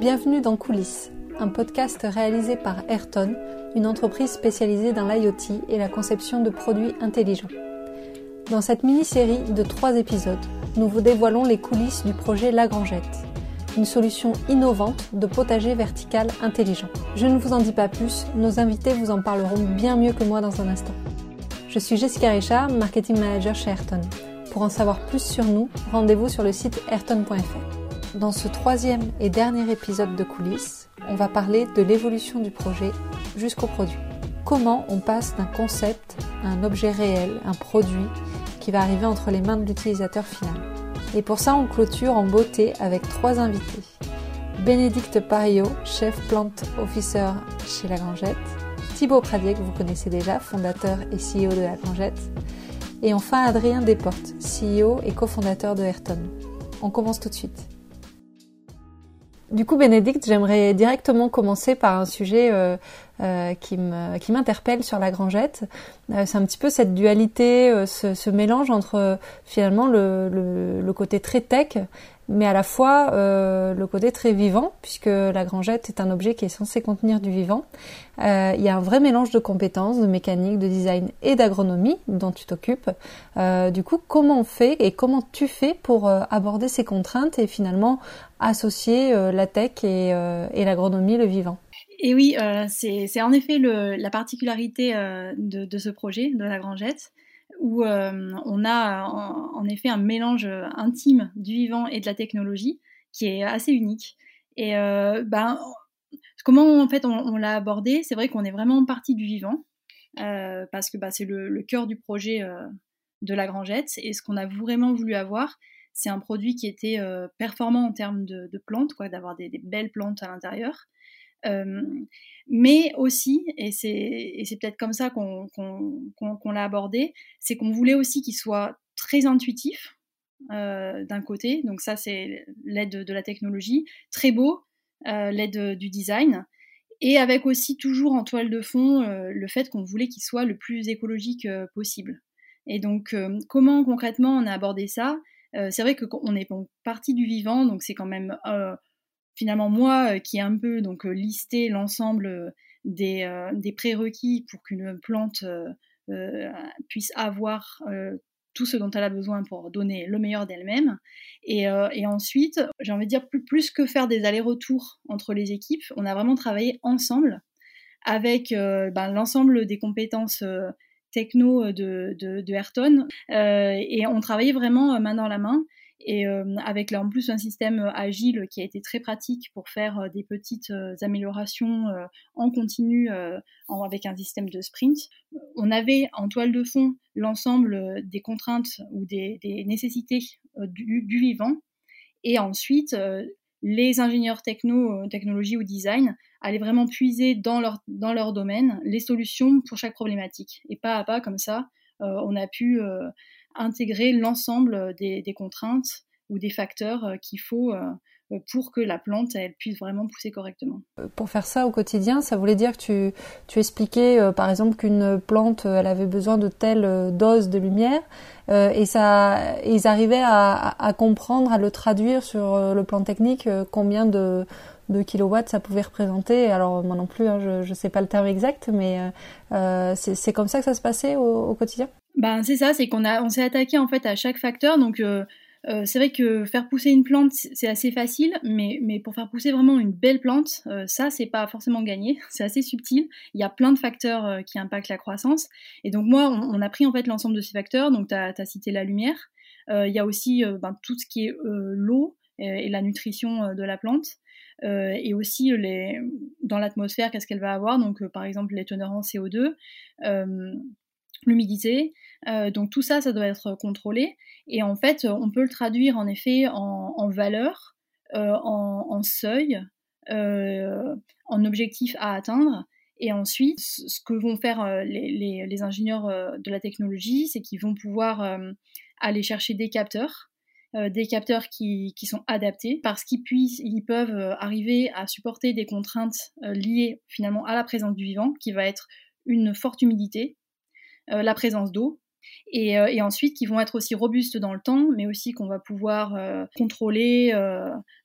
Bienvenue dans Coulisses, un podcast réalisé par Ayrton, une entreprise spécialisée dans l'IoT et la conception de produits intelligents. Dans cette mini-série de trois épisodes, nous vous dévoilons les coulisses du projet Lagrangette, une solution innovante de potager vertical intelligent. Je ne vous en dis pas plus, nos invités vous en parleront bien mieux que moi dans un instant. Je suis Jessica Richard, marketing manager chez Ayrton. Pour en savoir plus sur nous, rendez-vous sur le site ayrton.fr. Dans ce troisième et dernier épisode de coulisses, on va parler de l'évolution du projet jusqu'au produit. Comment on passe d'un concept à un objet réel, un produit qui va arriver entre les mains de l'utilisateur final. Et pour ça, on clôture en beauté avec trois invités. Bénédicte Pario, chef plant officer chez La Grangette. Thibaut Pradier, que vous connaissez déjà, fondateur et CEO de La Grangette. Et enfin Adrien Desportes, CEO et cofondateur de Ayrton. On commence tout de suite. Du coup, Bénédicte, j'aimerais directement commencer par un sujet euh, euh, qui m'interpelle sur la grangette. Euh, c'est un petit peu cette dualité, ce, mélange entre finalement le, côté très tech mais à la fois euh, le côté très vivant, puisque la grangette est un objet qui est censé contenir du vivant. Euh, il y a un vrai mélange de compétences, de mécanique, de design et d'agronomie dont tu t'occupes. Euh, du coup, comment on fait et comment tu fais pour aborder ces contraintes et finalement associer la tech et, l'agronomie, le vivant? Et oui, c'est en effet la particularité de, de, ce projet, de la grangette où euh, on a en, effet un mélange intime du vivant et de la technologie qui est assez unique. Et euh, ben, comment en fait on, l'a abordé C'est vrai qu'on est vraiment parti du vivant euh, parce que bah, c'est le, cœur du projet de la Grangette et ce qu'on a vraiment voulu avoir, c'est un produit qui était performant en termes de, plantes, quoi, d'avoir des, belles plantes à l'intérieur, mais aussi, et c'est peut-être comme ça qu'on l'a abordé, c'est qu'on voulait aussi qu'il soit très intuitif d'un côté, donc ça c'est l'aide de, la technologie, très beau, l'aide du design, et avec aussi toujours en toile de fond le fait qu'on voulait qu'il soit le plus écologique possible. Et donc comment concrètement on a abordé ça? C'est vrai qu'on est parti du vivant, donc c'est quand même finalement moi euh, qui ai un peu donc euh, listé l'ensemble euh, des, des, prérequis pour qu'une plante puisse avoir tout ce dont elle a besoin pour donner le meilleur d'elle-même. Et, ensuite, j'ai envie de dire, plus, plus que faire des allers-retours entre les équipes, on a vraiment travaillé ensemble avec ben, l'ensemble des compétences techno de, de, de Ayrton. et on travaillait vraiment main dans la main et euh, avec là en plus un système euh, agile qui a été très pratique pour faire euh, des petites améliorations en continu avec un système de sprint. On avait en toile de fond l'ensemble des contraintes ou des, nécessités du, vivant et ensuite les ingénieurs techno, technologie ou design allaient vraiment puiser dans leur, dans leur domaine les solutions pour chaque problématique. Et pas à pas, comme ça, on a pu intégrer l'ensemble des, contraintes ou des facteurs euh, qu'il faut euh, pour que la plante elle puisse vraiment pousser correctement. Euh, pour faire ça au quotidien, ça voulait dire que tu, tu expliquais par exemple qu'une plante elle avait besoin de telle dose de lumière et ça ils arrivaient à, comprendre, à le traduire sur le plan technique combien de, de kilowatts ça pouvait représenter. Alors moi non plus, hein, je ne sais pas le terme exact, mais c'est comme ça que ça se passait au quotidien? Ben, c'est ça, c'est qu'on a, on s'est attaqué en fait à chaque facteur. Donc, euh, euh, c'est vrai que faire pousser une plante, c'est assez facile, mais, mais pour faire pousser vraiment une belle plante, euh, ça, c'est pas forcément gagné. C'est assez subtil. Il y a plein de facteurs qui impactent la croissance. Et donc, moi, on, a pris en fait l'ensemble de ces facteurs. Donc, tu as, cité la lumière. Il y a aussi ben, tout ce qui est l'eau et, la nutrition de la plante. et aussi les, dans l'atmosphère, qu'est-ce qu'elle va avoir. Donc, par exemple, les teneurs en CO2 l'humidité. Euh, donc tout ça, ça doit être contrôlé. Et en fait, on peut le traduire en effet en, valeur, euh, en, seuil, euh, en objectif à atteindre. Et ensuite, ce que vont faire les, ingénieurs de la technologie, c'est qu'ils vont pouvoir aller chercher des capteurs. des capteurs qui, qui, sont adaptés parce qu'ils ils peuvent arriver à supporter des contraintes liées finalement à la présence du vivant, qui va être une forte humidité, la présence d'eau Et, et, ensuite qui vont être aussi robustes dans le temps, mais aussi qu'on va pouvoir contrôler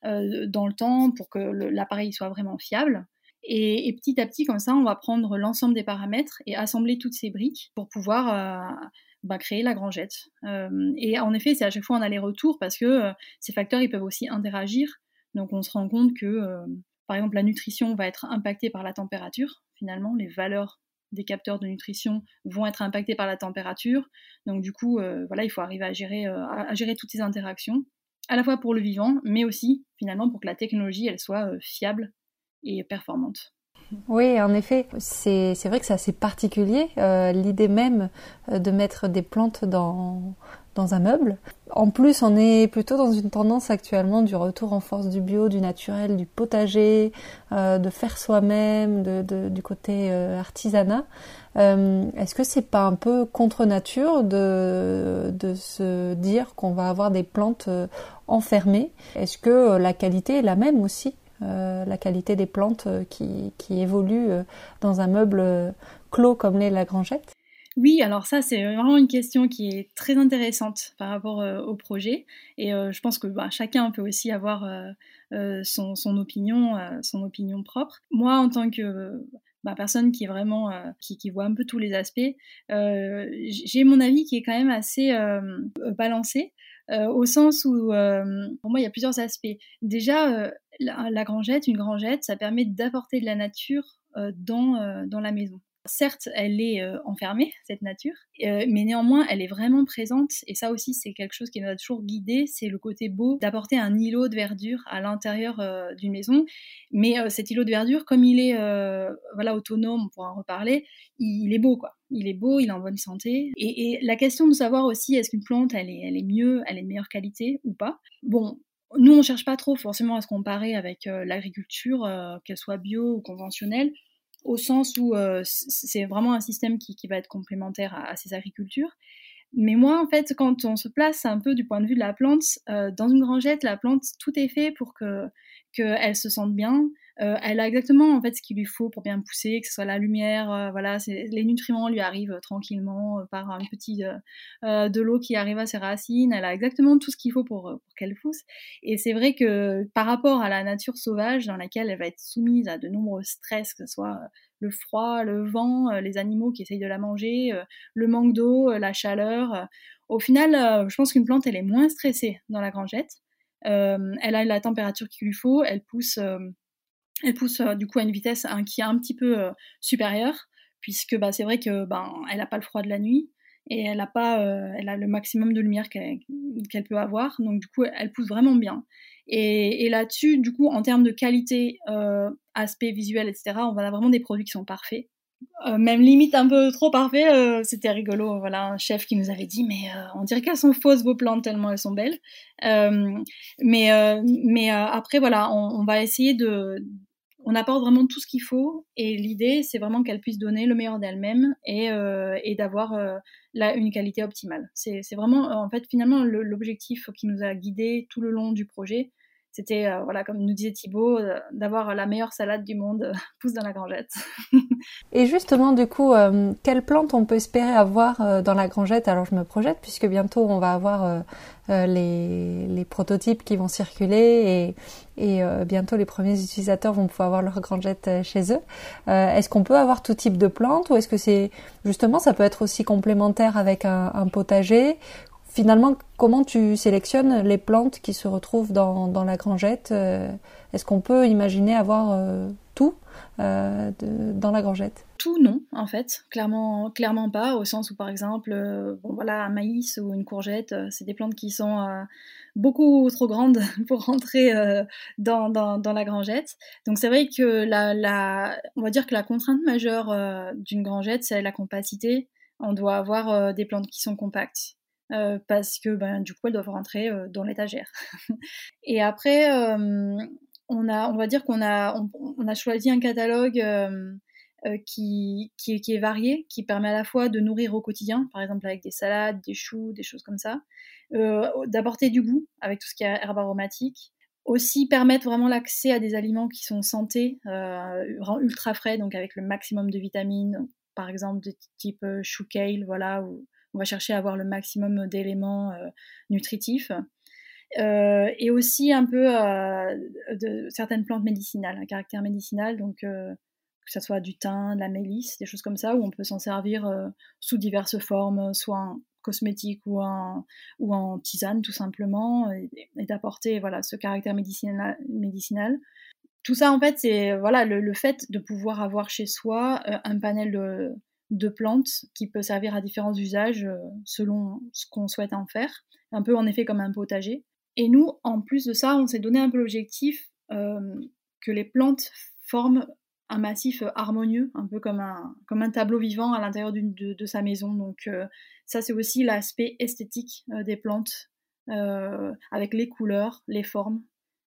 dans le temps pour que l'appareil soit vraiment fiable. Et, et, petit à petit, comme ça, on va prendre l'ensemble des paramètres et assembler toutes ces briques pour pouvoir bah, créer la grangette. Euh, et en effet, c'est à chaque fois un aller-retour parce que euh, ces facteurs, ils peuvent aussi interagir. Donc on se rend compte que, euh, par exemple, la nutrition va être impactée par la température. Finalement, les valeurs des capteurs de nutrition vont être impactées par la température. Donc du coup, voilà, il faut arriver à gérer, à gérer toutes ces interactions, à la fois pour le vivant, mais aussi finalement pour que la technologie elle soit fiable et performante. Oui, en effet, c'est vrai que c'est assez particulier, euh, l'idée même euh, de mettre des plantes dans, dans un meuble. En plus, on est plutôt dans une tendance actuellement du retour en force du bio, du naturel, du potager, euh, de faire soi-même, du côté euh, artisanat. Euh, Est-ce que c'est pas un peu contre nature de, de se dire qu'on va avoir des plantes enfermées? Est-ce que la qualité est la même aussi euh, la qualité des plantes euh, qui, qui évoluent euh, dans un meuble clos comme l'est la grangette? Oui, alors ça c'est vraiment une question qui est très intéressante par rapport au projet et je pense que bah, chacun peut aussi avoir son, son, opinion, son opinion propre. Moi en tant que bah, personne qui vraiment qui, voit un peu tous les aspects, j'ai mon avis qui est quand même assez balancé. au sens où, pour moi, il y a plusieurs aspects. Déjà, la, grangette, une grangette, ça permet d'apporter de la nature euh, dans, euh, dans la maison. Certes, elle est euh, enfermée, cette nature, mais néanmoins, elle est vraiment présente. Et ça aussi, c'est quelque chose qui nous a toujours guidé. C'est le côté beau d'apporter un îlot de verdure à l'intérieur d'une maison. Mais cet îlot de verdure, comme il est voilà autonome, on pourra en reparler, il, est beau, quoi. Il est beau, il est en bonne santé. Et, la question de savoir aussi, est-ce qu'une plante, elle est, elle est mieux, elle est de meilleure qualité ou pas? Bon, nous, on cherche pas trop forcément à se comparer avec euh, l'agriculture, euh, qu'elle soit bio ou conventionnelle, au sens où euh, c'est vraiment un système qui, va être complémentaire à, ces agricultures. Mais moi, en fait, quand on se place un peu du point de vue de la plante, dans une grangette, la plante, tout est fait pour que qu'elle se sente bien, euh, elle a exactement en fait ce qu'il lui faut pour bien pousser, que ce soit la lumière, euh, voilà, les nutriments lui arrivent euh, tranquillement par un petit de l'eau qui arrive à ses racines. Elle a exactement tout ce qu'il faut pour, pour qu'elle pousse. Et c'est vrai que par rapport à la nature sauvage dans laquelle elle va être soumise à de nombreux stress, que ce soit le froid, le vent, les animaux qui essayent de la manger, le manque d'eau, la chaleur. Au final, je pense qu'une plante, elle est moins stressée dans la grangette. elle a la température qu'il lui faut, elle pousse elle pousse euh, du coup à une vitesse hein, qui est un petit peu euh, supérieure, puisque bah, c'est vrai que ben elle n'a pas le froid de la nuit et elle a pas, euh, elle a le maximum de lumière qu'elle peut avoir, donc du coup elle pousse vraiment bien. Et, là-dessus, du coup, en termes de qualité, aspect visuel, etc., on avoir vraiment des produits qui sont parfaits. même limite un peu trop parfaits, c'était rigolo. Voilà, un chef qui nous avait dit, mais on dirait qu'elles sont fausses vos plantes tellement elles sont belles. mais mais après voilà, on va essayer de on apporte vraiment tout ce qu'il faut et l'idée c'est vraiment qu'elle puisse donner le meilleur d'elle-même et, euh, d'avoir euh, une qualité optimale. C'est vraiment en fait finalement l'objectif qui nous a guidés tout le long du projet, c'était, euh, voilà, comme nous disait Thibaut, euh, d'avoir la meilleure salade du monde euh, pousse dans la grangette. Et justement, du coup, quelles plantes on peut espérer avoir dans la grangette? Alors, je me projette, puisque bientôt on va avoir les, les, prototypes qui vont circuler et, et bientôt les premiers utilisateurs vont pouvoir avoir leur grangette chez eux. est-ce qu'on peut avoir tout type de plantes ou est-ce que c'est justement ça peut être aussi complémentaire avec un, un potager? Finalement, comment tu sélectionnes les plantes qui se retrouvent dans, la grangette euh, Est-ce qu'on peut imaginer avoir euh, tout euh, dans la grangette? Tout non, en fait, clairement, clairement pas, au sens où par exemple, voilà, un maïs ou une courgette, c'est des plantes qui sont beaucoup trop grandes pour rentrer dans, la grangette. Donc c'est vrai que la, on va dire que la contrainte majeure d'une grangette, c'est la compacité. On doit avoir des plantes qui sont compactes. Euh, parce que ben, du coup elles doivent rentrer euh, dans l'étagère. et après, euh, on, a, on va dire qu'on a, on, a choisi un catalogue qui, qui, est varié, qui permet à la fois de nourrir au quotidien, par exemple avec des salades, des choux, des choses comme ça, d'apporter du goût avec tout ce qui est herbe aromatique, aussi permettre vraiment l'accès à des aliments qui sont santé, ultra frais, donc avec le maximum de vitamines, par exemple de type chou kale, voilà, on va chercher à avoir le maximum d'éléments nutritifs. et aussi un peu de certaines plantes médicinales, un caractère médicinal, donc que ce soit du thym, de la mélisse, des choses comme ça, où on peut s'en servir sous diverses formes, soit en cosmétique ou en, tisane tout simplement, et, d'apporter voilà, ce caractère médicinal. Tout ça, en fait, c'est voilà, le, fait de pouvoir avoir chez soi un panel de, de plantes qui peut servir à différents usages euh, selon ce qu'on souhaite en faire, un peu en effet comme un potager. Et nous, en plus de ça, on s'est donné un peu l'objectif euh, que les plantes forment un massif harmonieux, un peu comme un, comme un tableau vivant à l'intérieur de, de, sa maison. Donc euh, ça, c'est aussi l'aspect esthétique des plantes, avec les couleurs, les formes,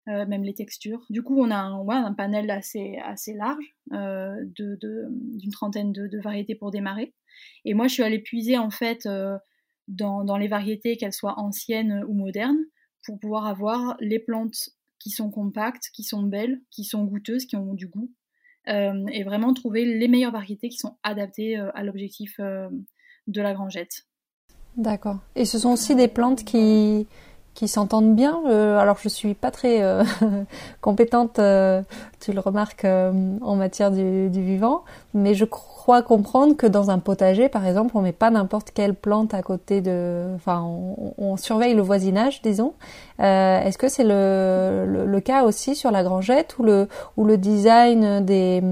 euh, même les textures. Du coup, on a un, un panel assez, large euh, d'une trentaine de, variétés pour démarrer. Et moi, je suis allée puiser en fait euh, dans, dans, les variétés, qu'elles soient anciennes ou modernes, pour pouvoir avoir les plantes qui sont compactes, qui sont belles, qui sont goûteuses, qui ont du goût, et vraiment trouver les meilleures variétés qui sont adaptées à l'objectif de la grangette. D'accord. Et ce sont aussi des plantes qui, qui s'entendent bien. Euh, alors je suis pas très euh, compétente, euh, tu le remarques, en matière du, du, vivant, mais je crois comprendre que dans un potager, par exemple, on met pas n'importe quelle plante à côté de, enfin, on, on surveille le voisinage, disons. Est-ce que c'est le, le, le, cas aussi sur la grangette où le où le design des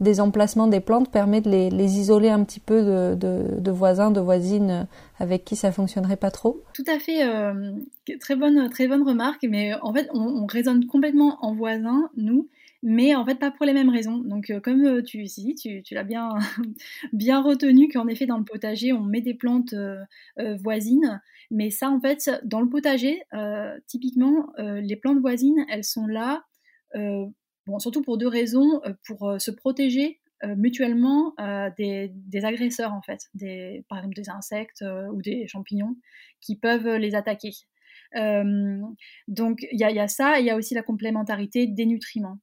des emplacements des plantes permet de les, les isoler un petit peu de, de, de voisins, de voisines avec qui ça fonctionnerait pas trop? Tout à fait, euh, très bonne, très bonne remarque. Mais en fait, on, on, raisonne complètement en voisin, nous, mais en fait pas pour les mêmes raisons. Donc, euh, comme euh, tu si, tu, l'as bien, bien retenu, qu'en effet dans le potager, on met des plantes voisines. Mais ça, en fait, dans le potager, typiquement, les plantes voisines, elles sont là. Bon, surtout pour deux raisons, pour se protéger euh, mutuellement euh, des, agresseurs en fait, des, par exemple des insectes euh, ou des champignons qui peuvent les attaquer. donc il y, y, a ça, il y a aussi la complémentarité des nutriments.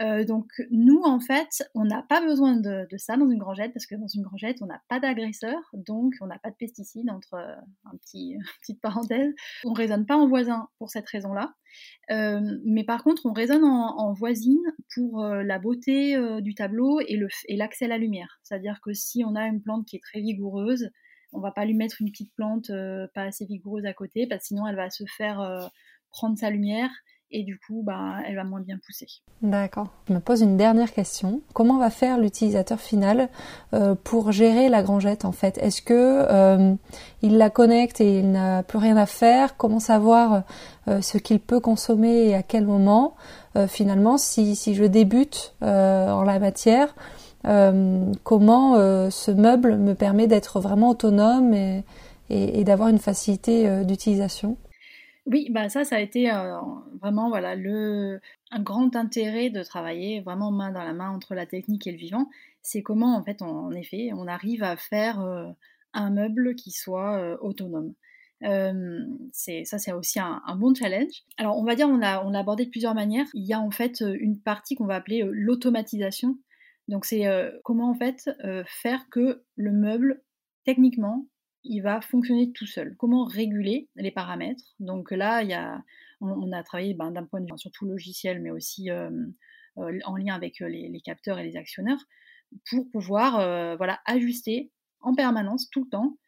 Euh, donc nous, en fait, on n'a pas besoin de, ça dans une grangette, parce que dans une grangette, on n'a pas d'agresseurs, donc on n'a pas de pesticides, entre euh, un petit, petite parenthèse. On raisonne pas en voisin pour cette raison-là. Euh, mais par contre, on raisonne en, voisine pour la beauté du tableau et l'accès à la lumière. C'est-à-dire que si on a une plante qui est très vigoureuse, on va pas lui mettre une petite plante pas assez vigoureuse à côté, parce que sinon elle va se faire prendre sa lumière et du coup, bah, elle va moins bien pousser. D'accord. Je me pose une dernière question. Comment va faire l'utilisateur final euh, pour gérer la grangette en fait? Est-ce que euh, il la connecte et il n'a plus rien à faire? Comment savoir euh, ce qu'il peut consommer et à quel moment? Finalement, si, si, je débute en la matière, comment ce meuble me permet d'être vraiment autonome et, d'avoir une facilité d'utilisation? Oui, bah ça, ça a été euh, vraiment voilà le un grand intérêt de travailler vraiment main dans la main entre la technique et le vivant. C'est comment en fait, en effet, on arrive à faire euh, un meuble qui soit euh, autonome. c'est ça, c'est aussi un, bon challenge. Alors, on va dire, on l'a on abordé de plusieurs manières. Il y a en fait une partie qu'on va appeler l'automatisation. Donc, c'est comment en fait faire que le meuble techniquement il va fonctionner tout seul. Comment réguler les paramètres? Donc là, on, a travaillé ben, d'un point de vue surtout logiciel, mais aussi euh, euh, en lien avec euh, les, capteurs et les actionneurs, pour pouvoir voilà, ajuster en permanence, tout le temps,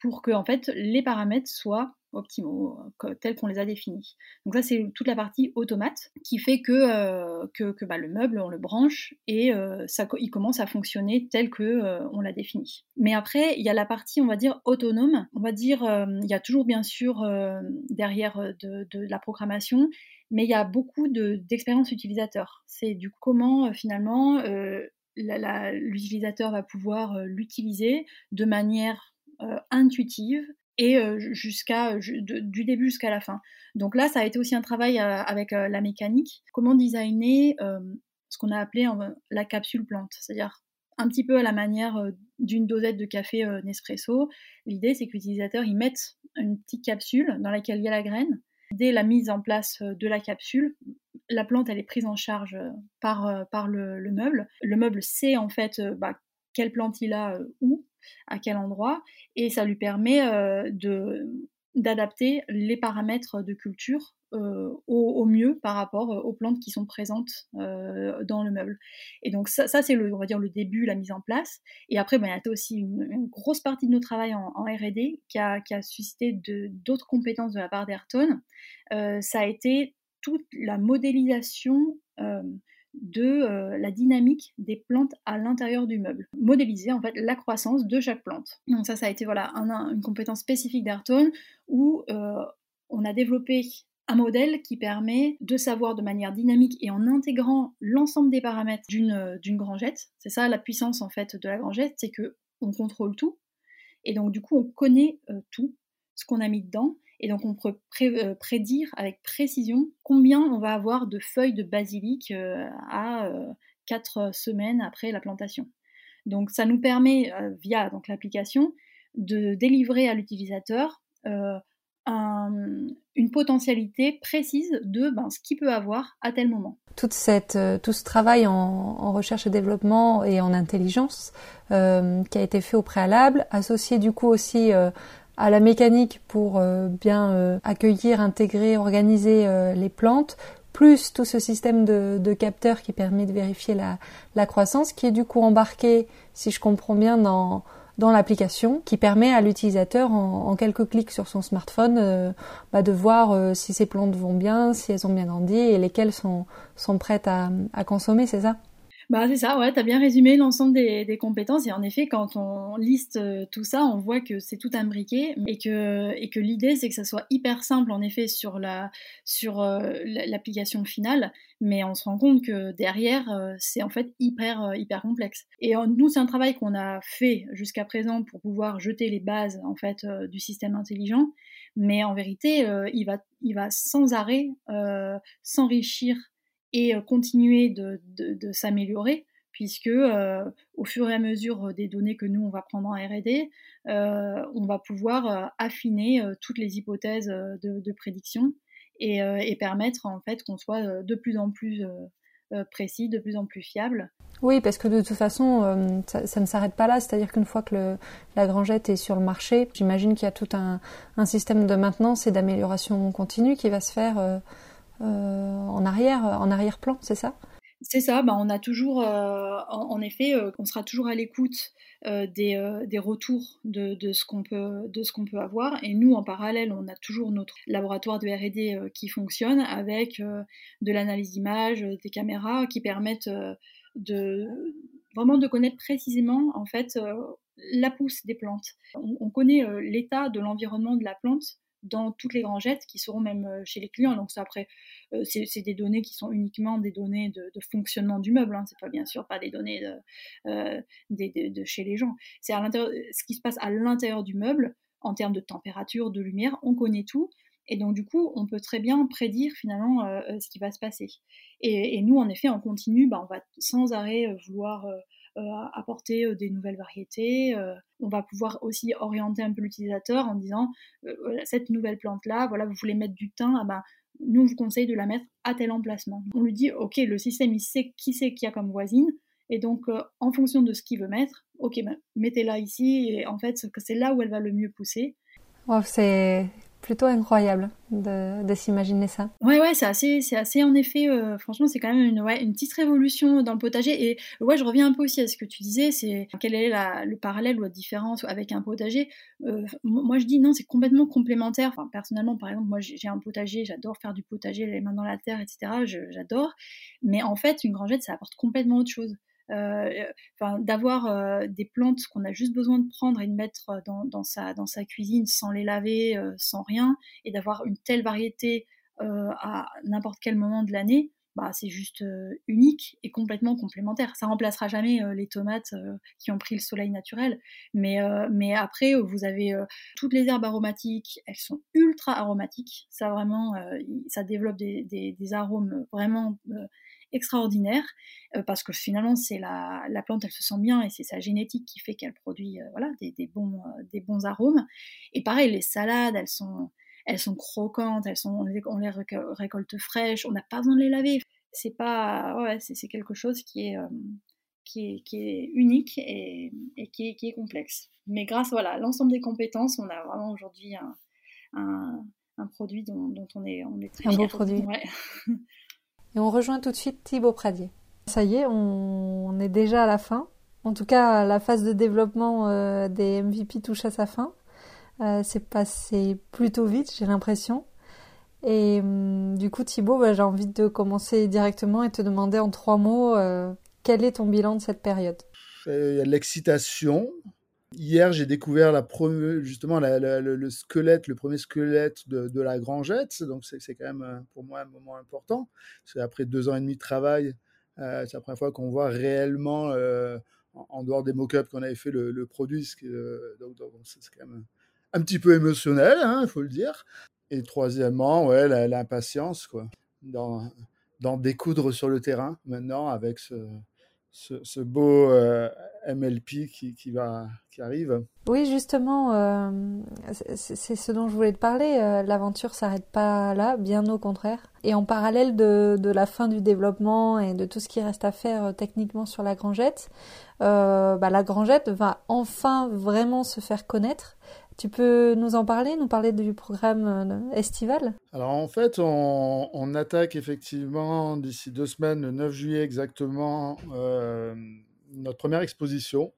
pour que en fait, les paramètres soient optimaux, tels qu'on les a définis. Donc ça, c'est toute la partie automate qui fait que, euh, que, bah, le meuble, on le branche et euh, ça, il commence à fonctionner tel que euh, on l'a défini. Mais après, il y a la partie, on va dire, autonome. On va dire, il y a toujours bien sûr derrière de, de, la programmation, mais il y a beaucoup d'expérience utilisateur. C'est du comment finalement l'utilisateur va pouvoir l'utiliser de manière intuitive et jusqu'à du début jusqu'à la fin. Donc là, ça a été aussi un travail avec la mécanique. Comment designer ce qu'on a appelé la capsule plante, c'est-à-dire un petit peu à la manière d'une dosette de café Nespresso. L'idée, c'est que l'utilisateur y mette une petite capsule dans laquelle il y a la graine. Dès la mise en place de la capsule, la plante, elle est prise en charge par, par le, meuble. Le meuble sait en fait bah, quelle plante il a où à quel endroit, et ça lui permet de d'adapter les paramètres de culture euh, au, mieux par rapport euh, aux plantes qui sont présentes euh, dans le meuble. Et donc ça, c'est le, on va dire le début, la mise en place. Et après, il y a aussi une, grosse partie de nos travail en, R&D qui a, qui a, suscité d'autres compétences de la part d'Ayrton. ça a été toute la modélisation de la dynamique des plantes à l'intérieur du meuble. Modéliser en fait la croissance de chaque plante. Donc ça, ça a été voilà une compétence spécifique d'Ayrton où on a développé un modèle qui permet de savoir de manière dynamique et en intégrant l'ensemble des paramètres d'une euh, d'une grangette. C'est ça la puissance en fait de la grangette, c'est que on contrôle tout et donc du coup on connaît euh, tout ce qu'on a mis dedans et donc on peut euh, prédire avec précision combien on va avoir de feuilles de basilic à 4 semaines après la plantation. Donc ça nous permet via l'application de délivrer à l'utilisateur une potentialité précise de ben, ce qu'il peut avoir à tel moment. Toute cette, euh, tout ce travail en, recherche et développement et en intelligence euh, qui a été fait au préalable, associé du coup aussi euh, à la mécanique pour bien accueillir, intégrer, organiser les plantes, plus tout ce système de, de, capteurs qui permet de vérifier la, la croissance, qui est du coup embarqué, si je comprends bien, dans dans l'application qui permet à l'utilisateur en, quelques clics sur son smartphone euh, bah, de voir euh, si ses plantes vont bien, si elles ont bien grandi et lesquelles sont, sont prêtes à, à consommer, c'est ça? Bah c'est ça, ouais, t'as bien résumé l'ensemble des, des, compétences. Et en effet quand on liste euh, tout ça, on voit que c'est tout imbriqué et que et que l'idée c'est que ça soit hyper simple en effet sur la sur euh, l'application finale, mais on se rend compte que derrière euh, c'est en fait hyper hyper complexe. Et nous c'est un travail qu'on a fait jusqu'à présent pour pouvoir jeter les bases en fait du système intelligent, mais en vérité il va il va sans arrêt s'enrichir et euh, continuer de, s'améliorer puisque euh, au fur et à mesure des données que nous on va prendre en R&D, euh, on va pouvoir affiner toutes les hypothèses de, prédiction et, permettre en fait qu'on soit de plus en plus précis, de plus en plus fiable. Oui, parce que de toute façon, ça, ne s'arrête pas là. C'est-à-dire qu'une fois que la grangette est sur le marché, j'imagine qu'il y a tout un, système de maintenance et d'amélioration continue qui va se faire euh, en arrière, en arrière-plan, c'est ça? C'est ça, bah on a toujours, euh, en, effet, euh, on sera toujours à l'écoute des, retours de, ce qu'on peut, avoir. Et nous, en parallèle, on a toujours notre laboratoire de R&D qui fonctionne avec de l'analyse d'image, des caméras qui permettent de vraiment de connaître précisément en fait la pousse des plantes. on connaît l'état de l'environnement de la plante dans toutes les grangettes qui seront même euh, chez les clients. Donc ça après, euh, c'est des données qui sont uniquement des données de, fonctionnement du meuble. Hein. C'est pas bien sûr pas des données de, euh, de, chez les gens. C'est à l'intérieur, ce qui se passe à l'intérieur du meuble en termes de température, de lumière. On connaît tout. Et donc, du coup, on peut très bien prédire finalement ce qui va se passer. Et, nous, en effet, on continue, bah, on va sans arrêt vouloir euh, apporter euh, des nouvelles variétés. Euh, on va pouvoir aussi orienter un peu l'utilisateur en disant cette nouvelle plante là, voilà, vous voulez mettre du thym, ah ben, nous on vous conseille de la mettre à tel emplacement. On lui dit ok, le système il sait qui c'est qu'il y a comme voisine. Et donc, en fonction de ce qu'il veut mettre, ok, ben, mettez-la ici, et en fait, c'est là où elle va le mieux pousser. Plutôt incroyable de, s'imaginer ça. Ouais, ouais, c'est assez, c'est assez en effet, euh, franchement, c'est quand même une, une petite révolution dans le potager. Et ouais, je reviens un peu aussi à ce que tu disais, c'est quel est le parallèle ou la différence avec un potager. Euh, moi, je dis non, c'est complètement complémentaire. Personnellement, par exemple, moi, j'ai un potager, j'adore faire du potager, les mains dans la terre, etc. J'adore. Mais en fait, une grangette, ça apporte complètement autre chose. Euh, d'avoir euh, des plantes qu'on a juste besoin de prendre et de mettre dans, sa, cuisine sans les laver, euh, sans rien, et d'avoir une telle variété à n'importe quel moment de l'année, bah, c'est juste unique et complètement complémentaire. Ça remplacera jamais les tomates qui ont pris le soleil naturel, mais, mais après vous avez toutes les herbes aromatiques, elles sont ultra aromatiques. Ça vraiment, ça développe des, arômes vraiment extraordinaire euh, parce que finalement c'est la, la, plante elle se sent bien et c'est sa génétique qui fait qu'elle produit euh, voilà des, bons euh, des bons arômes et pareil les salades elles sont elles sont croquantes elles sont on les, on les récolte fraîches on n'a pas besoin de les laver c'est pas ouais c'est quelque chose qui est qui est, unique et, qui, est, complexe. Mais grâce voilà, à l'ensemble des compétences, on a vraiment aujourd'hui un, produit dont, on, est, on est très Un beau produit. et on rejoint tout de suite Thibaut Pradier. Ça y est, on, est déjà à la fin. En tout cas, la phase de développement euh, des MVP touche à sa fin. Euh, c'est passé plutôt vite, j'ai l'impression. Et hum, du coup, Thibaut, bah, j'ai envie de commencer directement et te demander en trois mots euh, quel est ton bilan de cette période? Il y a l'excitation. Hier, j'ai découvert justement le, squelette, le premier squelette de, la Grangette. Donc, c'est quand même euh, pour moi un moment important. C'est après deux ans et demi de travail, euh, c'est la première fois qu'on voit réellement, en, dehors des mock-ups qu'on avait fait, le, produit. donc, c'est quand même un petit peu émotionnel, il hein, faut le dire. Et troisièmement, ouais, l'impatience, quoi, d'en découdre sur le terrain maintenant avec ce, ce, beau euh, MLP qui, qui, va, qui arrive. Oui, justement, euh, c'est ce dont je voulais te parler. Euh, l'aventure s'arrête pas là, bien au contraire. Et en parallèle de, de, la fin du développement et de tout ce qui reste à faire techniquement sur la Grangette, bah, la Grangette va enfin vraiment se faire connaître tu peux nous en parler, nous parler du programme euh, estival? Alors en fait, on, attaque effectivement d'ici deux semaines, le 9 juillet exactement, euh, notre première exposition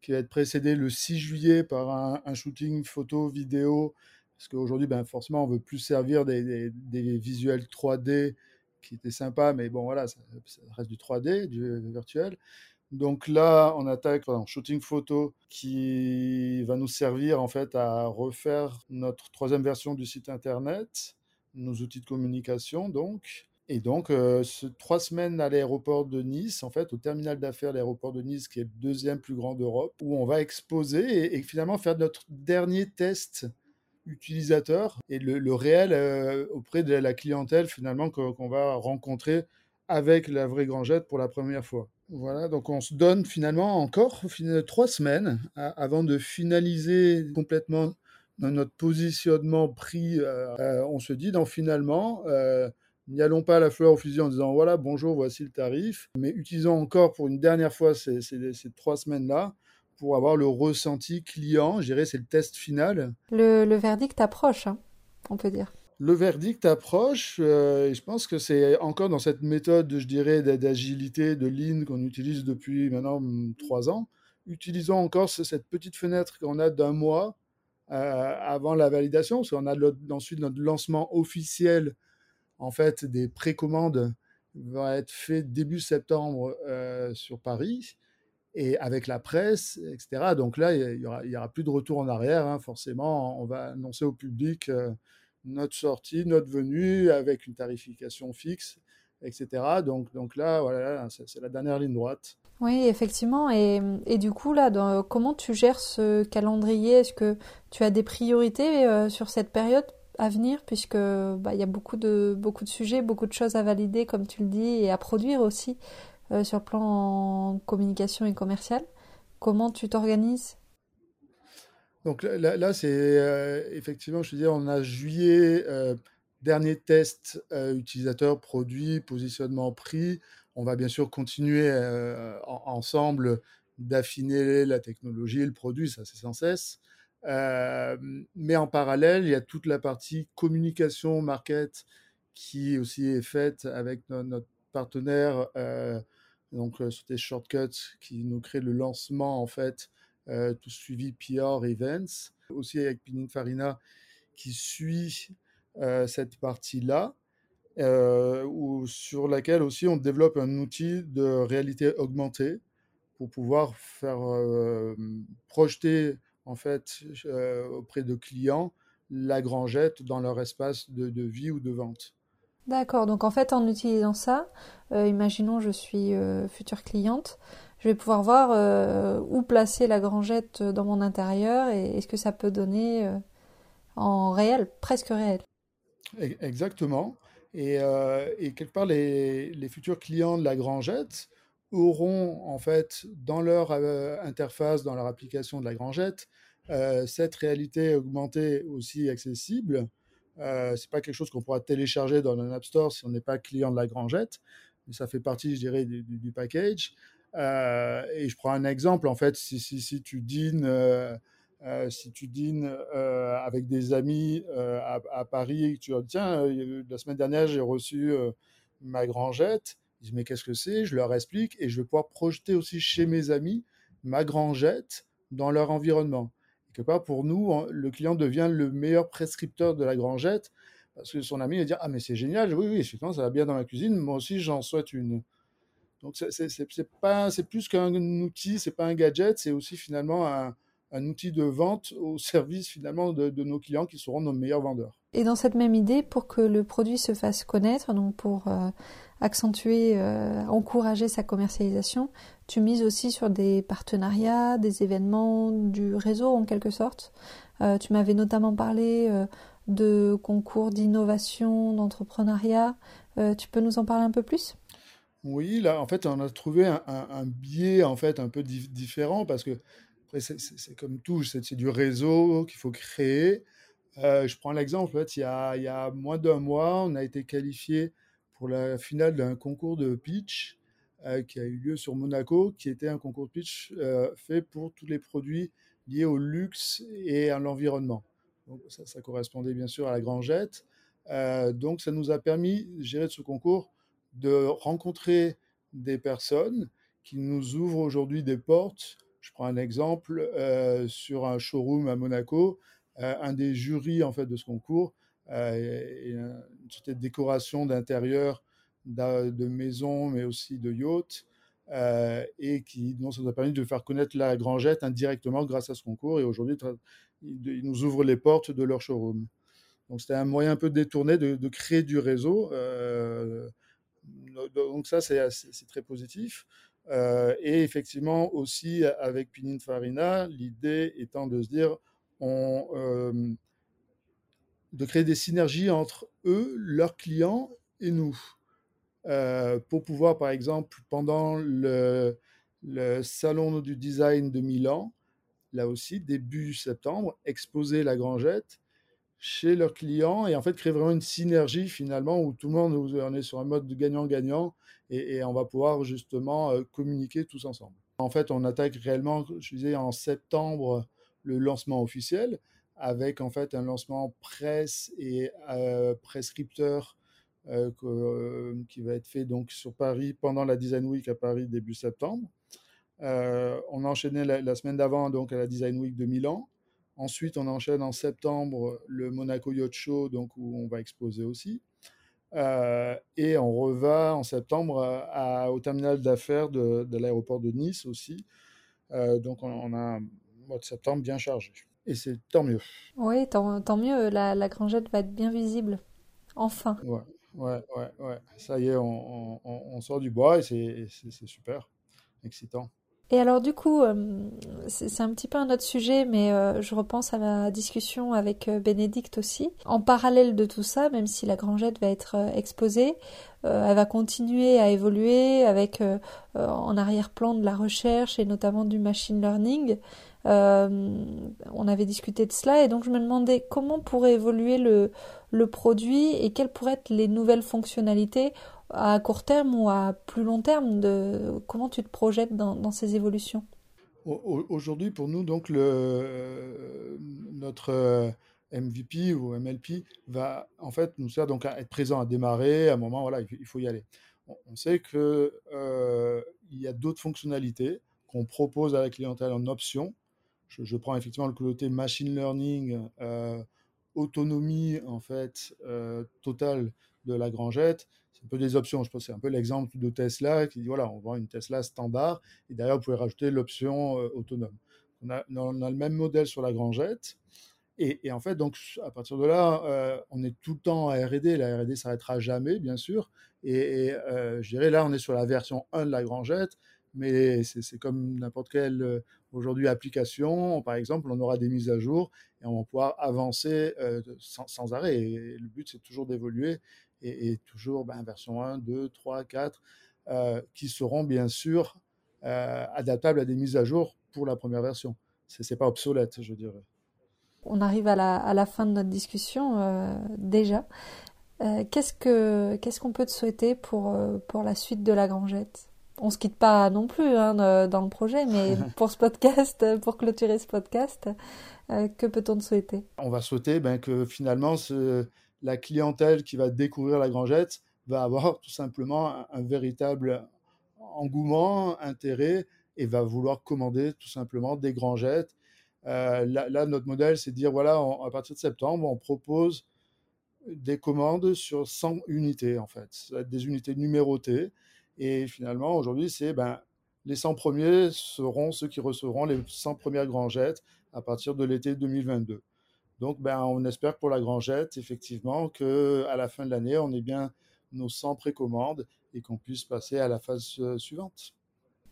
qui va être précédée le 6 juillet par un, shooting photo, vidéo, parce qu'aujourd'hui, ben, forcément, on veut plus servir des, visuels 3D qui étaient sympas, mais bon voilà, ça, ça reste du 3D, du virtuel. Donc là, on attaque un shooting photo qui va nous servir en fait à refaire notre troisième version du site internet, nos outils de communication donc. Et donc, euh, trois semaines à l'aéroport de Nice, en fait, au terminal d'affaires l'aéroport de Nice, qui est le deuxième plus grand d'Europe, où on va exposer et, finalement faire notre dernier test utilisateur et le, réel euh, auprès de la clientèle finalement qu'on va rencontrer avec la vraie Grangette pour la première fois. Voilà, donc on se donne finalement encore trois semaines avant de finaliser complètement notre positionnement prix. Euh, euh, on se dit, donc finalement, euh, n'y allons pas à la fleur au fusil en disant voilà, bonjour, voici le tarif, mais utilisons encore pour une dernière fois ces, trois semaines-là pour avoir le ressenti client. Je dirais c'est le test final. Le, verdict approche, hein, on peut dire le verdict approche, euh, et je pense que c'est encore dans cette méthode, je dirais, d'agilité, de lean qu'on utilise depuis maintenant mm, trois ans. Utilisons encore cette petite fenêtre qu'on a d'un mois euh, avant la validation, parce qu'on a ensuite notre lancement officiel, en fait, des précommandes va être fait début septembre euh, sur Paris et avec la presse, etc. Donc là, il n'y aura, aura, plus de retour en arrière, hein, forcément. On va annoncer au public notre sortie, notre venue avec une tarification fixe, etc. Donc, donc là, voilà, c'est la dernière ligne droite. Oui, effectivement. Et, du coup, là, comment tu gères ce calendrier? Est-ce que tu as des priorités euh, sur cette période à venir? Puisque bah, il y a beaucoup de, beaucoup de sujets, beaucoup de choses à valider, comme tu le dis, et à produire aussi euh, sur le plan communication et commercial. Comment tu t'organises? Donc là, c'est euh, effectivement, je veux dire, on a juillet, euh, dernier test euh, utilisateur, produit, positionnement, prix. On va bien sûr continuer ensemble d'affiner la technologie, le produit, ça c'est sans cesse. mais en parallèle, il y a toute la partie communication, market, qui aussi est faite avec notre partenaire, donc sur des shortcuts qui nous crée le lancement en fait tout suivi PR Events, aussi avec Pininfarina qui suit euh, cette partie-là, euh, sur laquelle aussi on développe un outil de réalité augmentée pour pouvoir faire projeter en fait auprès de clients la grangette dans leur espace de, de vie ou de vente. D'accord, donc en fait en utilisant ça, imaginons je suis future cliente, je vais pouvoir voir euh, où placer la grangette dans mon intérieur et, ce que ça peut donner euh, en réel, presque réel. Exactement. Et, euh, quelque part, les, futurs clients de la grangette auront en fait dans leur interface, dans leur application de la grangette, cette réalité augmentée aussi accessible. Euh, c'est pas quelque chose qu'on pourra télécharger dans un App Store si on n'est pas client de la grangette, mais ça fait partie, je dirais, du package. Et je prends un exemple, en fait, si, si, si tu dînes, si tu dînes avec des amis à, Paris et que tu dis, tiens, la semaine dernière, j'ai reçu ma grangette, ils disent, mais qu'est-ce que c'est? Je leur explique et je vais pouvoir projeter aussi chez mes amis ma grangette dans leur environnement. Quelque part, pour nous, le client devient le meilleur prescripteur de la grangette parce que son ami va dire Ah, mais c'est génial, oui, oui, effectivement, ça va bien dans ma cuisine, moi aussi j'en souhaite une. Donc, c'est plus qu'un outil, c'est pas un gadget, c'est aussi finalement un, outil de vente au service finalement de, nos clients qui seront nos meilleurs vendeurs. Et dans cette même idée, pour que le produit se fasse connaître, donc pour euh, accentuer, euh, encourager sa commercialisation, tu mises aussi sur des partenariats, des événements, du réseau en quelque sorte. Euh, tu m'avais notamment parlé de concours d'innovation, d'entrepreneuriat. tu peux nous en parler un peu plus? Oui, là, en fait, on a trouvé un, biais en fait un peu différent parce que c'est comme tout, c'est du réseau qu'il faut créer. je prends l'exemple, en fait, il y a, moins d'un mois, on a été qualifié pour la finale d'un concours de pitch euh, qui a eu lieu sur Monaco, qui était un concours de pitch euh, fait pour tous les produits liés au luxe et à l'environnement. Ça, correspondait bien sûr à la Grangette. Euh, donc ça nous a permis, gérer ce concours, de rencontrer des personnes qui nous ouvrent aujourd'hui des portes. Je prends un exemple sur un showroom à Monaco. un des jurys en fait de ce concours et une sorte de décoration d'intérieur de maisons, mais aussi de yachts, euh, et qui nous a permis de faire connaître la Grangette indirectement grâce à ce concours. Et aujourd'hui, ils nous ouvrent les portes de leur showroom. Donc c'était un moyen un peu détourné de, créer du réseau. Euh, donc ça, c'est très positif. Euh, et effectivement, aussi avec Pininfarina, l'idée étant de se dire, on, de créer des synergies entre eux, leurs clients et nous. Euh, pour pouvoir, par exemple, pendant le, salon du design de Milan, là aussi, début septembre, exposer la Grangette chez leurs clients et en fait créer vraiment une synergie finalement où tout le monde on est sur un mode de gagnant-gagnant et, on va pouvoir justement euh, communiquer tous ensemble. En fait, on attaque réellement, je disais, en septembre le lancement officiel avec en fait un lancement presse et euh, prescripteur euh, qui va être fait donc sur Paris pendant la Design Week à Paris début septembre. on a enchaîné la, semaine d'avant donc à la Design Week de Milan. Ensuite, on enchaîne en septembre le Monaco Yacht Show, donc où on va exposer aussi. et on reva en septembre à, au terminal d'affaires de, de l'aéroport de Nice aussi. donc on, on, a un mois de septembre bien chargé. Et c'est tant mieux. Oui, tant, tant mieux. La, la, grangette va être bien visible. Enfin. Ouais, ouais, ouais. ouais. Ça y est, on, on, on sort du bois et c'est super. Excitant. Et alors du coup, euh, c'est un petit peu un autre sujet, mais euh, je repense à ma discussion avec euh, Bénédicte aussi. En parallèle de tout ça, même si la grangette va être exposée, elle va continuer à évoluer avec en arrière-plan de la recherche et notamment du machine learning. on avait discuté de cela et donc je me demandais comment pourrait évoluer le, le produit et quelles pourraient être les nouvelles fonctionnalités à court terme ou à plus long terme de comment tu te projettes dans, ces évolutions? Aujourd'hui, pour nous, donc le, notre euh, MVP ou MLP va en fait nous sert donc à être présent, à démarrer, à un moment, voilà, il faut y aller. On sait que euh, il y a d'autres fonctionnalités qu'on propose à la clientèle en option. Je, prends effectivement le côté machine learning, euh, autonomie en fait totale de la grangette un peu des options. Je pense c'est un peu l'exemple de Tesla qui dit voilà, on vend une Tesla standard et derrière, vous pouvez rajouter l'option euh, autonome. On a, on a, le même modèle sur la grangette. Et, et en fait, donc, à partir de là, euh, on est tout le temps à RD. La RD s'arrêtera jamais, bien sûr. Et, et euh, je dirais là, on est sur la version 1 de la grangette mais c'est comme n'importe quelle aujourd'hui application. Par exemple, on aura des mises à jour et on va pouvoir avancer sans, sans, arrêt. Et le but, c'est toujours d'évoluer et, toujours ben, version 1, 2, 3, 4, qui seront bien sûr euh, adaptables à des mises à jour pour la première version. Ce n'est pas obsolète, je dirais. On arrive à la, à la fin de notre discussion euh, déjà. Euh, qu'est-ce qu'on peut te souhaiter pour, pour la suite de la Grangette? On se quitte pas non plus hein, dans le projet, mais pour ce podcast, pour clôturer ce podcast, que peut-on te souhaiter? On va souhaiter ben, que finalement la clientèle qui va découvrir la Grangette va avoir tout simplement un, véritable engouement, intérêt et va vouloir commander tout simplement des grangettes. Euh, là, notre modèle, c'est de dire voilà, à partir de septembre, on propose des commandes sur 100 unités en fait, des unités numérotées. Et finalement, aujourd'hui, c'est ben, les 100 premiers seront ceux qui recevront les 100 premières grangettes à partir de l'été 2022. Donc, ben, on espère pour la grangette, effectivement, qu'à la fin de l'année, on ait bien nos 100 précommandes et qu'on puisse passer à la phase euh, suivante.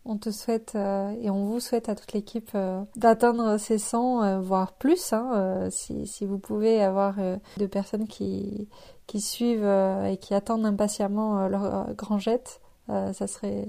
On te souhaite euh, et on vous souhaite à toute l'équipe euh, d'atteindre ces 100, voire plus. Hein, si, si, vous pouvez avoir de personnes qui, qui suivent et qui attendent impatiemment leur grand jet, ça, serait,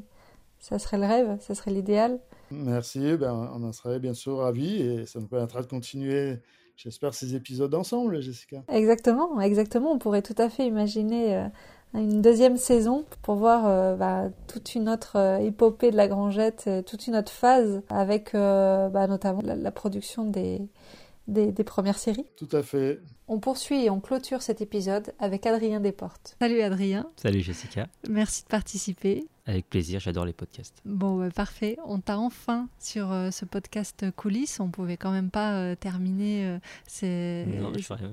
ça serait le rêve, ça serait l'idéal. Merci, ben, on en serait bien sûr ravis et ça nous permettra de continuer J'espère ces épisodes ensemble, Jessica. Exactement, exactement. On pourrait tout à fait imaginer une deuxième saison pour voir euh, bah, toute une autre euh, épopée de la Grangette, euh, toute une autre phase avec bah, notamment la, production des, des, des, premières séries. Tout à fait. On poursuit et on clôture cet épisode avec Adrien Desportes. Salut Adrien. Salut Jessica. Merci de participer. Avec plaisir, j'adore les podcasts. Bon, bah, parfait. On t'a enfin sur euh, ce podcast coulisses. On pouvait quand même pas euh, terminer. Euh, non,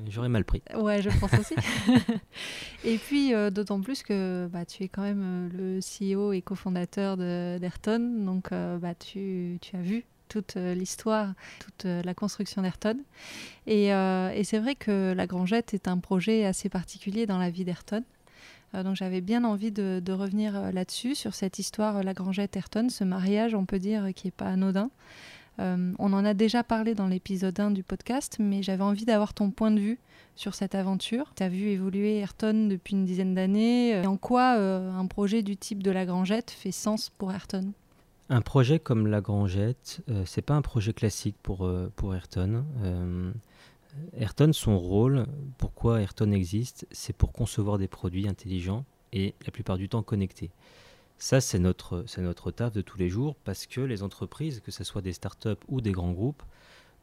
j'aurais mal pris. Ouais, je pense aussi. et puis, d'autant plus que bah, tu es quand même le CEO et cofondateur d'Ayrton. Donc, bah, tu, tu as vu toute l'histoire, toute la construction d'Ayrton. Et, et c'est vrai que la Grangette est un projet assez particulier dans la vie d'Ayrton. Euh, donc j'avais bien envie de, revenir euh, là-dessus, sur cette histoire euh, Lagrangette-Ayrton, ce mariage, on peut dire, qui n'est pas anodin. on en a déjà parlé dans l'épisode 1 du podcast, mais j'avais envie d'avoir ton point de vue sur cette aventure. Tu as vu évoluer Ayrton depuis une dizaine d'années. En quoi un projet du type de Lagrangette fait sens pour Ayrton? Un projet comme Lagrangette, euh, c'est pas un projet classique pour, pour Ayrton. Ayrton, son rôle, pourquoi Ayrton existe, c'est pour concevoir des produits intelligents et la plupart du temps connectés. Ça, c'est notre, c'est notre taf de tous les jours parce que les entreprises, que ce soit des startups ou des grands groupes,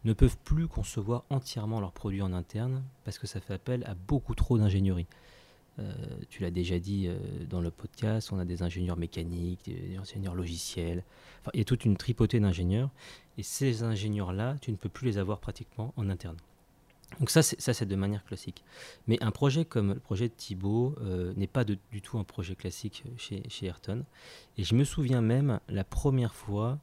ne peuvent plus concevoir entièrement leurs produits en interne parce que ça fait appel à beaucoup trop d'ingénierie. Euh, tu l'as déjà dit euh, dans le podcast, on a des ingénieurs mécaniques, des ingénieurs logiciels. il y a toute une tripotée d'ingénieurs. Et ces ingénieurs-là, tu ne peux plus les avoir pratiquement en interne. Donc ça, c'est de manière classique. Mais un projet comme le projet de Thibault euh, n'est pas du tout un projet classique chez, chez, Ayrton. Et je me souviens même la première fois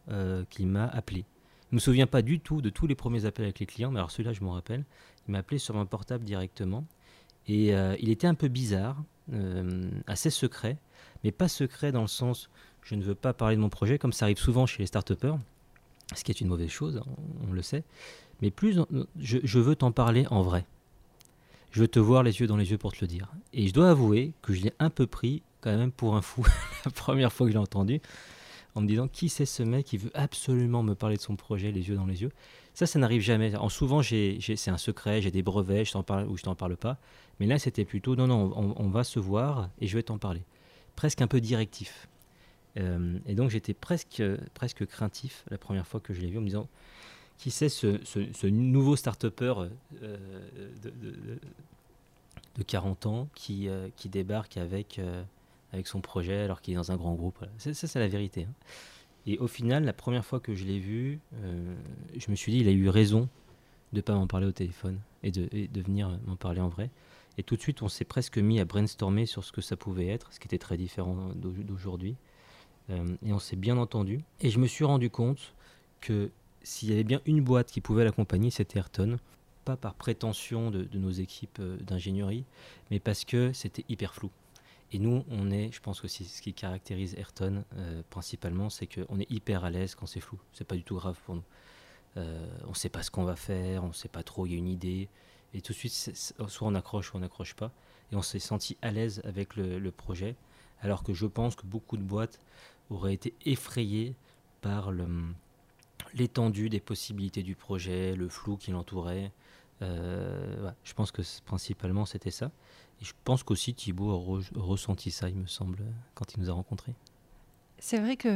qu'il m'a appelé. Je ne me souviens pas du tout de tous les premiers appels avec les clients, mais alors celui-là, je m'en rappelle. Il m'a appelé sur mon portable directement. Et euh, il était un peu bizarre, assez secret, mais pas secret dans le sens je ne veux pas parler de mon projet, comme ça arrive souvent chez les start ce qui est une mauvaise chose, on le sait mais plus je, veux t'en parler en vrai. Je veux te voir les yeux dans les yeux pour te le dire. Et je dois avouer que je l'ai un peu pris quand même pour un fou la première fois que je l'ai entendu, en me disant qui c'est ce mec qui veut absolument me parler de son projet les yeux dans les yeux? Ça, ça n'arrive jamais. En souvent, c'est un secret, j'ai des brevets, je t'en parle ou je t'en parle pas. Mais là, c'était plutôt non, non, on, va se voir et je vais t'en parler. Presque un peu directif. Euh, et donc, j'étais presque, presque craintif la première fois que je l'ai vu en me disant qui c'est ce, nouveau start-upper euh, de, 40 ans qui, euh, qui débarque avec, avec son projet alors qu'il est dans un grand groupe. Ça, c'est la vérité. Hein. Et au final, la première fois que je l'ai vu, je me suis dit, il a eu raison de ne pas m'en parler au téléphone et de, venir m'en parler en vrai. Et tout de suite, on s'est presque mis à brainstormer sur ce que ça pouvait être, ce qui était très différent d'aujourd'hui. et on s'est bien entendu. Et je me suis rendu compte que s'il y avait bien une boîte qui pouvait l'accompagner, c'était Ayrton. Pas par prétention de, nos équipes euh, d'ingénierie, mais parce que c'était hyper flou. Et nous, on est, je pense que c'est ce qui caractérise Ayrton euh, principalement, c'est qu'on est hyper à l'aise quand c'est flou. C'est pas du tout grave pour nous. Euh, on ne sait pas ce qu'on va faire, on ne sait pas trop, il y a une idée. Et tout de suite, soit on accroche, ou on n'accroche pas. Et on s'est senti à l'aise avec le, projet, alors que je pense que beaucoup de boîtes auraient été effrayées par l'étendue des possibilités du projet, le flou qui l'entourait. Euh, je pense que principalement c'était ça. Et je pense qu'aussi Thibaut a ressenti ça, il me semble, quand il nous a rencontrés. C'est vrai que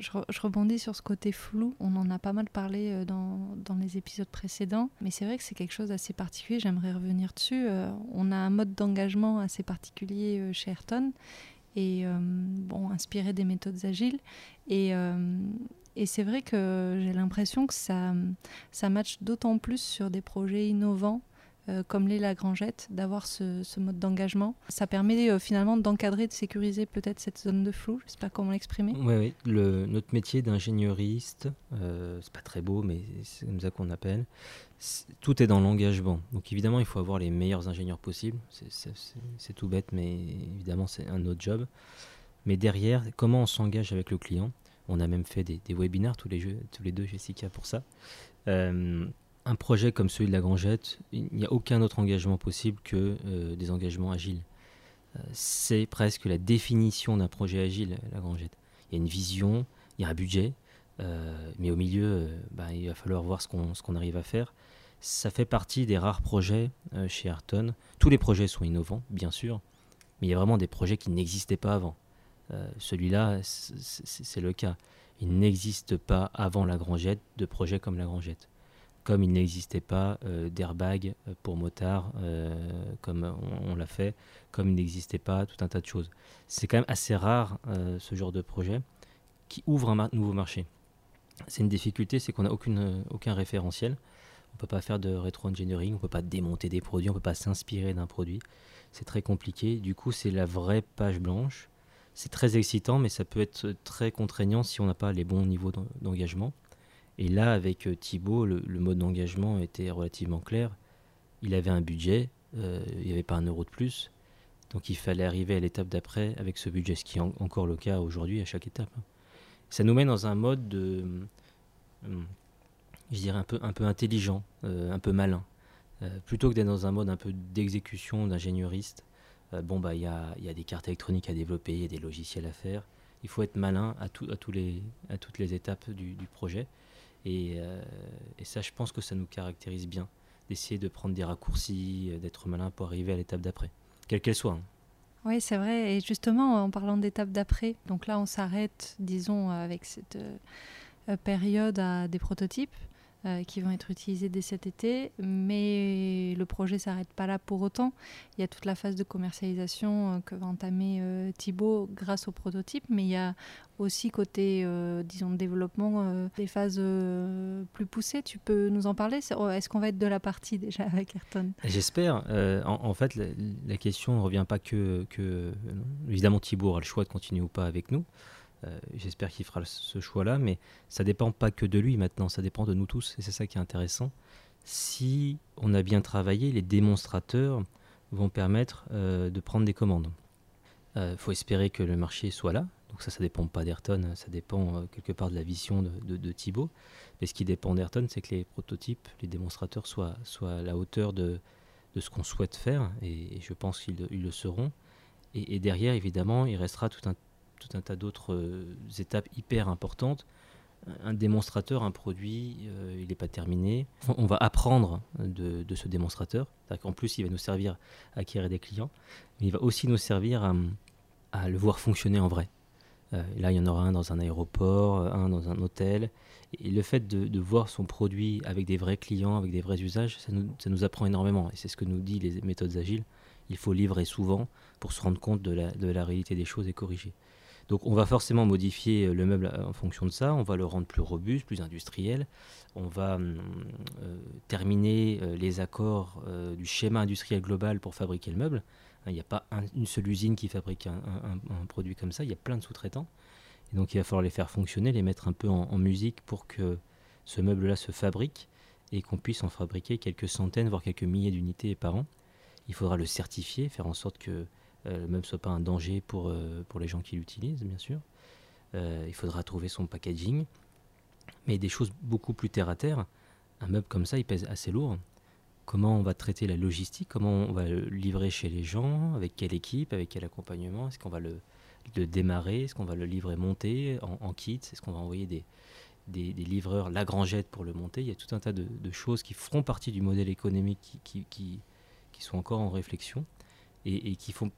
je, rebondis sur ce côté flou. On en a pas mal parlé euh, dans, les épisodes précédents, mais c'est vrai que c'est quelque chose d'assez particulier. J'aimerais revenir dessus. Euh, on a un mode d'engagement assez particulier chez Ayrton et bon, inspiré des méthodes agiles. Et, et c'est vrai que j'ai l'impression que ça, ça match d'autant plus sur des projets innovants euh, comme l'est la Grangette, d'avoir ce, mode d'engagement. Ça permet euh, finalement d'encadrer, de sécuriser peut-être cette zone de flou. Je ne sais pas comment l'exprimer. Oui, oui. notre métier d'ingénieuriste, euh, c'est pas très beau, mais c'est comme ça qu'on appelle. tout est dans l'engagement. Donc évidemment, il faut avoir les meilleurs ingénieurs possibles. C'est tout bête, mais évidemment, c'est un autre job. Mais derrière, comment on s'engage avec le client? On a même fait des, les, jeux, tous les deux, Jessica, pour ça. Euh, un projet comme celui de la Grangette, il n'y a aucun autre engagement possible que euh, des engagements agiles. Euh, c'est presque la définition d'un projet agile, la Grangette. Il y a une vision, il y a un budget, mais au milieu, bah, il va falloir voir ce qu'on arrive à faire. Ça fait partie des rares projets chez Ayrton. Tous les projets sont innovants, bien sûr, mais il y a vraiment des projets qui n'existaient pas avant. Celui-là, c'est le cas. Il n'existe pas avant la Grangette de projets comme la Grangette comme il n'existait pas euh, d'airbag euh, pour motards, euh, comme on, l'a fait, comme il n'existait pas tout un tas de choses. C'est quand même assez rare ce genre de projet qui ouvre un nouveau marché. C'est une difficulté, c'est qu'on n'a aucun référentiel. On ne peut pas faire de rétro-engineering, on ne peut pas démonter des produits, on ne peut pas s'inspirer d'un produit. C'est très compliqué. Du coup, c'est la vraie page blanche. C'est très excitant, mais ça peut être très contraignant si on n'a pas les bons niveaux d'engagement. Et là, avec euh, Thibaut, le, mode d'engagement était relativement clair. Il avait un budget, euh, il n'y avait pas un euro de plus. Donc il fallait arriver à l'étape d'après avec ce budget, ce qui est encore le cas aujourd'hui à chaque étape. Hein. Ça nous met dans un mode de, hum, je dirais un peu, un peu intelligent, euh, un peu malin. plutôt que d'être dans un mode un peu d'exécution d'ingénieuriste, bon bah il y a, y a, des cartes électroniques à développer, il y a des logiciels à faire. Il faut être malin à, tout, à, tous les, à toutes les étapes du, projet. Euh, et, ça, je pense que ça nous caractérise bien, d'essayer de prendre des raccourcis, euh, d'être malin pour arriver à l'étape d'après, quelle qu'elle soit. Hein. Oui, c'est vrai. Et justement, en parlant d'étape d'après, donc là, on s'arrête, disons, avec cette euh, période des prototypes. Euh, qui vont être utilisés dès cet été, mais le projet s'arrête pas là pour autant. Il y a toute la phase de commercialisation euh, que va entamer euh, Thibaut grâce au prototype, mais il y a aussi côté, disons, développement, des phases plus poussées. Tu peux nous en parler? Est-ce qu'on va être de la partie déjà avec Ayrton? J'espère. En, fait, la, question ne revient pas que, que... Évidemment, Thibaut aura le choix de continuer ou pas avec nous. Euh, j'espère qu'il fera ce choix-là, mais ça dépend pas que de lui maintenant, ça dépend de nous tous, et c'est ça qui est intéressant. Si on a bien travaillé, les démonstrateurs vont permettre euh, de prendre des commandes. Il euh, faut espérer que le marché soit là, donc ça, ça dépend pas d'Ayrton, ça dépend quelque part de la vision de, de, Thibaut. Mais ce qui dépend d'Ayrton, c'est que les prototypes, les démonstrateurs soient, à la hauteur de, de ce qu'on souhaite faire, et, je pense qu'ils le seront. Et, et, derrière, évidemment, il restera tout un tout un tas d'autres euh, étapes hyper importantes. Un démonstrateur, un produit, euh, il n'est pas terminé. On va apprendre de, ce démonstrateur. En plus, il va nous servir à acquérir des clients, mais il va aussi nous servir à, le voir fonctionner en vrai. Euh, là, il y en aura un dans un aéroport, un dans un hôtel. Et le fait de, voir son produit avec des vrais clients, avec des vrais usages, ça nous, apprend énormément. Et c'est ce que nous disent les méthodes agiles. Il faut livrer souvent pour se rendre compte de la, de la réalité des choses et corriger. Donc on va forcément modifier euh, le meuble euh, en fonction de ça, on va le rendre plus robuste, plus industriel, on va hum, euh, terminer les accords du schéma industriel global pour fabriquer le meuble. Il n'y a pas une seule usine qui fabrique un, produit comme ça, il y a plein de sous-traitants. Et donc il va falloir les faire fonctionner, les mettre un peu en, musique pour que ce meuble-là se fabrique et qu'on puisse en fabriquer quelques centaines, voire quelques milliers d'unités par an. Il faudra le certifier, faire en sorte que même soit pas un danger pour, euh, pour les gens qui l'utilisent, bien sûr. Euh, il faudra trouver son packaging, mais des choses beaucoup plus terre à terre. Un meuble comme ça, il pèse assez lourd. Comment on va traiter la logistique? Comment on va le livrer chez les gens? Avec quelle équipe? Avec quel accompagnement? Est-ce qu'on va le, démarrer? Est-ce qu'on va le livrer monté en, kit Est-ce qu'on va envoyer des, des, livreurs Lagrangette pour le monter? Il y a tout un tas de, choses qui feront partie du modèle économique qui, qui, qui, sont encore en réflexion et qui font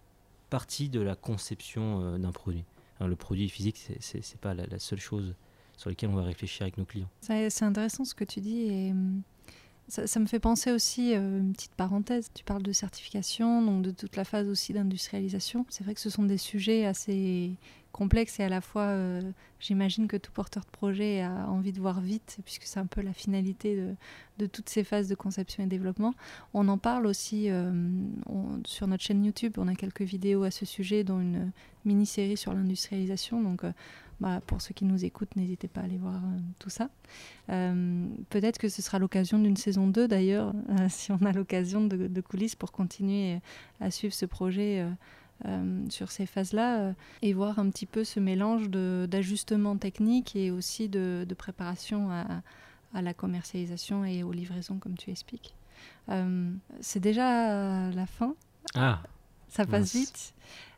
partie de la conception euh, d'un produit. le produit physique, c'est n'est pas la, seule chose sur laquelle on va réfléchir avec nos clients. C'est intéressant ce que tu dis et hum, ça, me fait penser aussi, euh, une petite parenthèse, tu parles de certification, donc de toute la phase aussi d'industrialisation. C'est vrai que ce sont des sujets assez complexes et à la fois, euh, j'imagine que tout porteur de projet a envie de voir vite, puisque c'est un peu la finalité de, toutes ces phases de conception et développement. On en parle aussi euh, sur notre chaîne YouTube, on a quelques vidéos à ce sujet, dont une mini-série sur l'industrialisation. Donc bah, pour ceux qui nous écoutent, n'hésitez pas à aller voir euh, tout ça. Euh, peut-être que ce sera l'occasion d'une saison 2 d'ailleurs, euh, si on a l'occasion de, coulisses pour continuer à suivre ce projet sur ces phases-là et voir un petit peu ce mélange d'ajustement technique et aussi de, préparation à, la commercialisation et aux livraisons, comme tu expliques. C'est déjà la fin. Ah, ça passe vite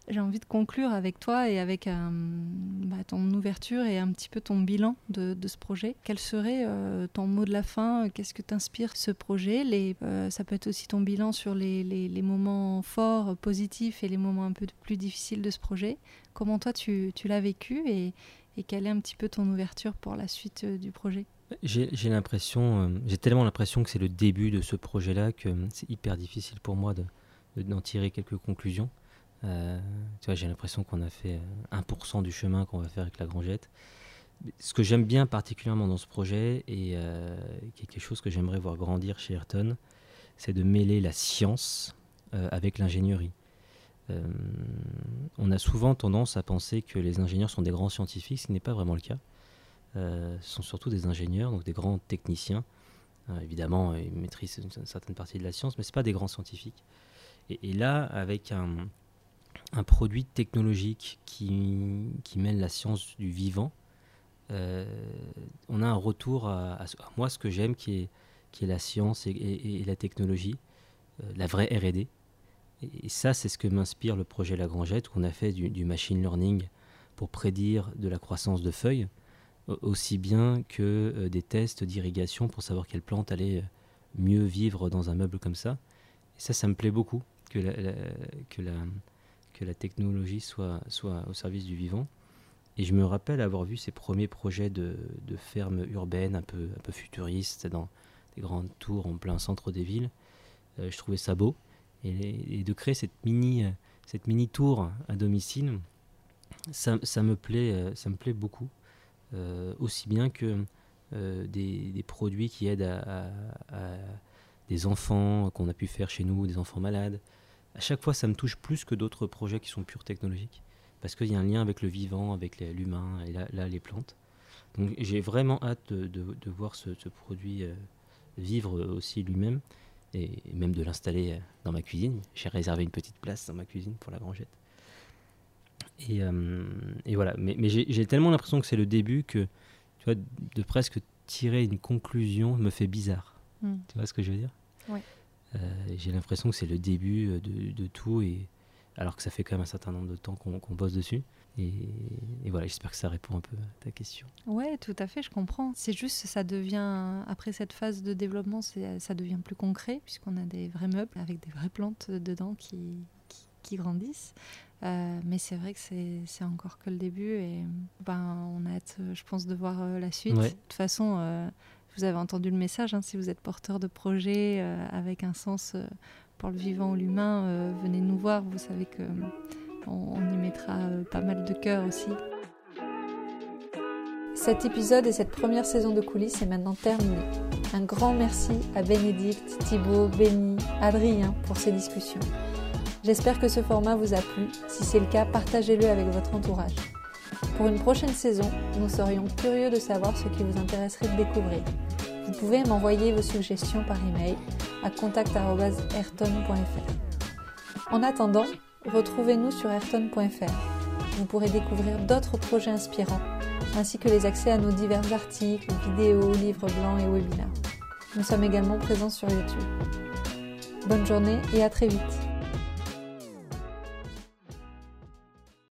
j'ai envie de conclure avec toi et avec euh, bah, ton ouverture et un petit peu ton bilan de, ce projet. Quel serait euh, ton mot de la fin? Qu'est-ce que t'inspire ce projet? Euh, Ça peut être aussi ton bilan sur les, moments forts, positifs et les moments un peu plus difficiles de ce projet. Comment toi tu, l'as vécu et, et, quelle est un petit peu ton ouverture pour la suite du projet? J'ai l'impression, j'ai tellement l'impression que c'est le début de ce projet-là que c'est hyper difficile pour moi d'en de, d'en tirer quelques conclusions. Euh, j'ai l'impression qu'on a fait 1% euh, du chemin qu'on va faire avec la Grangette. Ce que j'aime bien particulièrement dans ce projet, et euh, quelque chose que j'aimerais voir grandir chez Ayrton, c'est de mêler la science avec l'ingénierie. on a souvent tendance à penser que les ingénieurs sont des grands scientifiques, ce n'est pas vraiment le cas. ce sont surtout des ingénieurs, donc des grands techniciens. évidemment, ils maîtrisent une, certaine partie de la science, mais ce pas des grands scientifiques. et là, avec un, un produit technologique qui, qui mêle la science du vivant, euh, on a un retour à, moi ce que j'aime qui est, qui est la science et, la technologie, euh, la vraie RD. Et, ça, c'est ce que m'inspire le projet Lagrangette, où on a fait du, machine learning pour prédire de la croissance de feuilles, aussi bien que euh, des tests d'irrigation pour savoir quelle plante allait mieux vivre dans un meuble comme ça. Et ça, ça me plaît beaucoup, que que la, que la technologie soit, soit au service du vivant. Et je me rappelle avoir vu ces premiers projets de, de fermes urbaines un peu, un peu futuristes dans des grandes tours en plein centre des villes. Euh, je trouvais ça beau. Et, de créer cette mini, cette mini tour à domicile, ça, me, plaît, euh, ça me plaît beaucoup. Euh, aussi bien que des, des, produits qui aident à des enfants qu'on a pu faire chez nous, des enfants malades, à chaque fois, ça me touche plus que d'autres projets qui sont purs technologiques, parce qu'il y a un lien avec le vivant, avec l'humain, et là, les plantes. Donc j'ai vraiment hâte de, voir ce, produit euh, vivre aussi lui-même, et, même de l'installer euh, dans ma cuisine. J'ai réservé une petite place dans ma cuisine pour la grangette. Et, euh, voilà, mais, j'ai tellement l'impression que c'est le début que, tu vois, de presque tirer une conclusion me fait bizarre. Hmm. Tu vois ce que je veux dire? Oui. Euh, j'ai l'impression que c'est le début euh, de, tout, et, alors que ça fait quand même un certain nombre de temps qu'on bosse dessus. Et, voilà, j'espère que ça répond un peu à ta question. Ouais, tout à fait, je comprends. C'est juste, ça devient, après cette phase de développement, ça devient plus concret, puisqu'on a des vrais meubles avec des vraies plantes dedans qui, qui, grandissent. Euh, mais c'est vrai que c'est encore que le début, et ben, on a hâte, je pense, de voir la suite. De toute façon, vous avez entendu le message, hein, si vous êtes porteur de projet euh, avec un sens euh, pour le vivant ou l'humain, euh, venez nous voir. Vous savez que on, y mettra pas mal de cœur aussi. Cet épisode et cette première saison de coulisses est maintenant terminé. Un grand merci à Bénédicte, Thibaut, Benny, Adrien pour ces discussions. J'espère que ce format vous a plu. Si c'est le cas, partagez-le avec votre entourage. Pour une prochaine saison, nous serions curieux de savoir ce qui vous intéresserait de découvrir. Vous pouvez m'envoyer vos suggestions par email à contact.ayrton.fr. En attendant, retrouvez-nous sur ayrton.fr. Vous pourrez découvrir d'autres projets inspirants, ainsi que les accès à nos divers articles, vidéos, livres blancs et webinaires. Nous sommes également présents sur YouTube. Bonne journée et à très vite